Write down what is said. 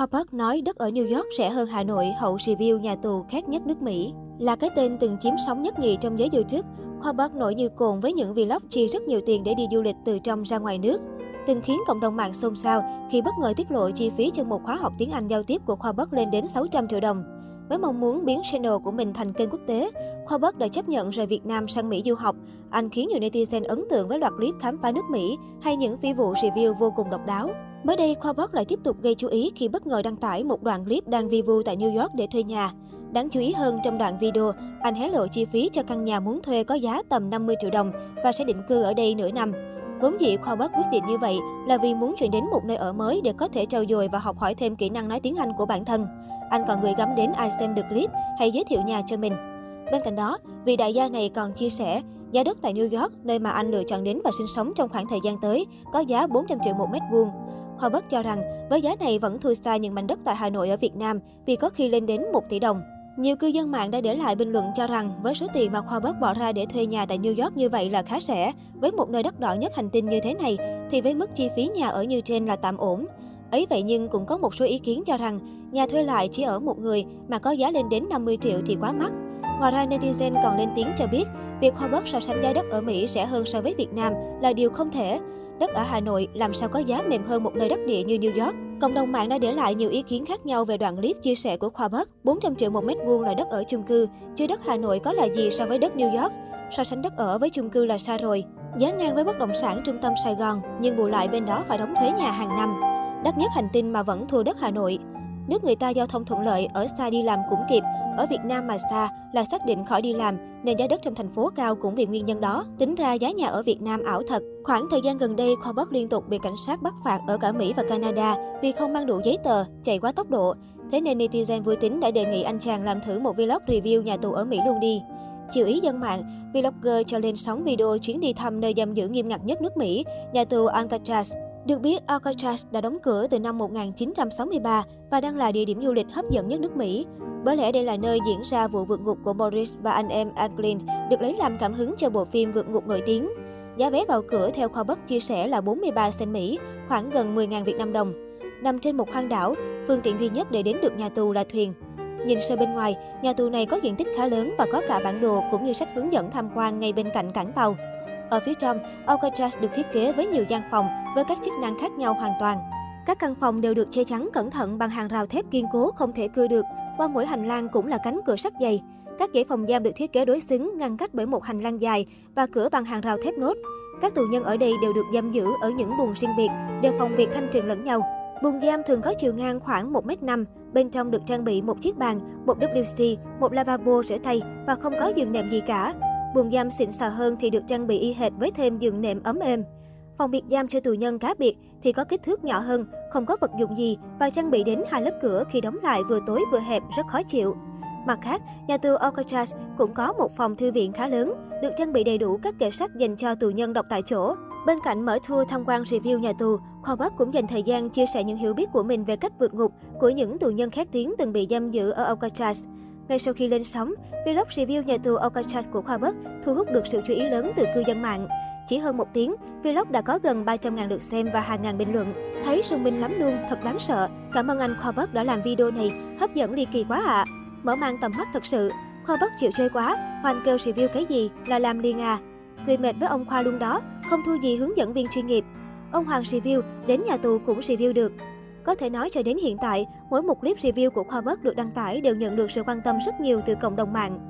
Khoa Park nói đất ở New York rẻ hơn Hà Nội hậu review nhà tù khác nhất nước Mỹ. Là cái tên từng chiếm sóng nhất nhì trong giới YouTube, Khoa Park nổi như cồn với những vlog chi rất nhiều tiền để đi du lịch từ trong ra ngoài nước. Từng khiến cộng đồng mạng xôn xao khi bất ngờ tiết lộ chi phí cho một khóa học tiếng Anh giao tiếp của Khoa Park lên đến 600 triệu đồng. Với mong muốn biến channel của mình thành kênh quốc tế, Khoa Bắc đã chấp nhận rời Việt Nam sang Mỹ du học. Anh khiến nhiều netizen ấn tượng với loạt clip khám phá nước Mỹ hay những phi vụ review vô cùng độc đáo. Mới đây, Khoa Bắc lại tiếp tục gây chú ý khi bất ngờ đăng tải một đoạn clip đang vi vu tại New York để thuê nhà. Đáng chú ý hơn trong đoạn video, anh hé lộ chi phí cho căn nhà muốn thuê có giá tầm 50 triệu đồng và sẽ định cư ở đây nửa năm. Vốn dĩ Khoa Bắc quyết định như vậy là vì muốn chuyển đến một nơi ở mới để có thể trau dồi và học hỏi thêm kỹ năng nói tiếng Anh của bản thân. Anh còn gửi gắm đến ai xem được clip hay giới thiệu nhà cho mình. Bên cạnh đó, vị đại gia này còn chia sẻ, giá đất tại New York, nơi mà anh lựa chọn đến và sinh sống trong khoảng thời gian tới, có giá 400 triệu một mét vuông. Khoa Bất cho rằng, với giá này vẫn thua xa những mảnh đất tại Hà Nội ở Việt Nam vì có khi lên đến 1 tỷ đồng. Nhiều cư dân mạng đã để lại bình luận cho rằng với số tiền mà Khoa Bất bỏ ra để thuê nhà tại New York như vậy là khá rẻ. Với một nơi đắt đỏ nhất hành tinh như thế này, thì với mức chi phí nhà ở như trên là tạm ổn. Ấy vậy nhưng cũng có một số ý kiến cho rằng nhà thuê lại chỉ ở một người mà có giá lên đến 50 triệu thì quá mắc. Ngoài ra, netizen còn lên tiếng cho biết, việc Khoa Bất so sánh giá đất ở Mỹ rẻ hơn so với Việt Nam là điều không thể. Đất ở Hà Nội làm sao có giá mềm hơn một nơi đắc địa như New York. Cộng đồng mạng đã để lại nhiều ý kiến khác nhau về đoạn clip chia sẻ của Khoa Bắc. 400 triệu một mét vuông là đất ở chung cư, chứ đất Hà Nội có là gì so với đất New York. So sánh đất ở với chung cư là xa rồi. Giá ngang với bất động sản trung tâm Sài Gòn, nhưng bù lại bên đó phải đóng thuế nhà hàng năm. Đắt nhất hành tinh mà vẫn thua đất Hà Nội. Nước người ta giao thông thuận lợi, ở xa đi làm cũng kịp. Ở Việt Nam mà xa là xác định khỏi đi làm, nên giá đất trong thành phố cao cũng vì nguyên nhân đó. Tính ra giá nhà ở Việt Nam ảo thật. Khoảng thời gian gần đây, kho Bắc liên tục bị cảnh sát bắt phạt ở cả Mỹ và Canada vì không mang đủ giấy tờ, chạy quá tốc độ. Thế nên netizen vui tính đã đề nghị anh chàng làm thử một vlog review nhà tù ở Mỹ luôn đi. Chiều ý dân mạng, vlogger cho lên sóng video chuyến đi thăm nơi giam giữ nghiêm ngặt nhất nước Mỹ, nhà tù Alcatraz. Được biết, Alcatraz đã đóng cửa từ năm 1963 và đang là địa điểm du lịch hấp dẫn nhất nước Mỹ. Bởi lẽ đây là nơi diễn ra vụ vượt ngục của Morris và anh em Anglin, được lấy làm cảm hứng cho bộ phim vượt ngục nổi tiếng. Giá vé vào cửa theo kho Bất chia sẻ là 43 cent Mỹ, khoảng gần 10.000 Việt Nam đồng. Nằm trên một hoang đảo, phương tiện duy nhất để đến được nhà tù là thuyền. Nhìn sơ bên ngoài, nhà tù này có diện tích khá lớn và có cả bản đồ cũng như sách hướng dẫn tham quan ngay bên cạnh cảng tàu. Ở phía trong, Alcatraz được thiết kế với nhiều gian phòng với các chức năng khác nhau hoàn toàn. Các căn phòng đều được che chắn cẩn thận bằng hàng rào thép kiên cố không thể cưa được. Qua mỗi hành lang cũng là cánh cửa sắt dày. Các dãy phòng giam được thiết kế đối xứng, ngăn cách bởi một hành lang dài và cửa bằng hàng rào thép nốt. Các tù nhân ở đây đều được giam giữ ở những buồng riêng biệt, đều phòng việc thanh trừng lẫn nhau. Buồng giam thường có chiều ngang khoảng 1m5, bên trong được trang bị một chiếc bàn, một WC, một lavabo rửa tay và không có giường nệm gì cả. Buồng giam xịn sò hơn thì được trang bị y hệt với thêm giường nệm ấm êm. Phòng biệt giam cho tù nhân cá biệt thì có kích thước nhỏ hơn, không có vật dụng gì và trang bị đến hai lớp cửa khi đóng lại vừa tối vừa hẹp rất khó chịu. Mặt khác, nhà tù Alcatraz cũng có một phòng thư viện khá lớn, được trang bị đầy đủ các kệ sách dành cho tù nhân đọc tại chỗ. Bên cạnh mở tour tham quan review nhà tù, Khoa Bắc cũng dành thời gian chia sẻ những hiểu biết của mình về cách vượt ngục của những tù nhân khét tiếng từng bị giam giữ ở Alcatraz. Ngay sau khi lên sóng, vlog review nhà tù Alcatraz của Khoa Bắc thu hút được sự chú ý lớn từ cư dân mạng. Chỉ hơn một tiếng, vlog đã có gần 300.000 lượt xem và hàng ngàn bình luận. Thấy sung minh lắm luôn, thật đáng sợ. Cảm ơn anh Khoa Bắc đã làm video này, hấp dẫn ly kỳ quá ạ. À. Mở mang tầm mắt thật sự. Khoa Bắc chịu chơi quá, fan kêu review cái gì là làm liền à. Cười mệt với ông Khoa luôn đó, không thua gì hướng dẫn viên chuyên nghiệp. Ông Hoàng review, đến nhà tù cũng review được. Có thể nói cho đến hiện tại, mỗi một clip review của Khoa Bất được đăng tải đều nhận được sự quan tâm rất nhiều từ cộng đồng mạng.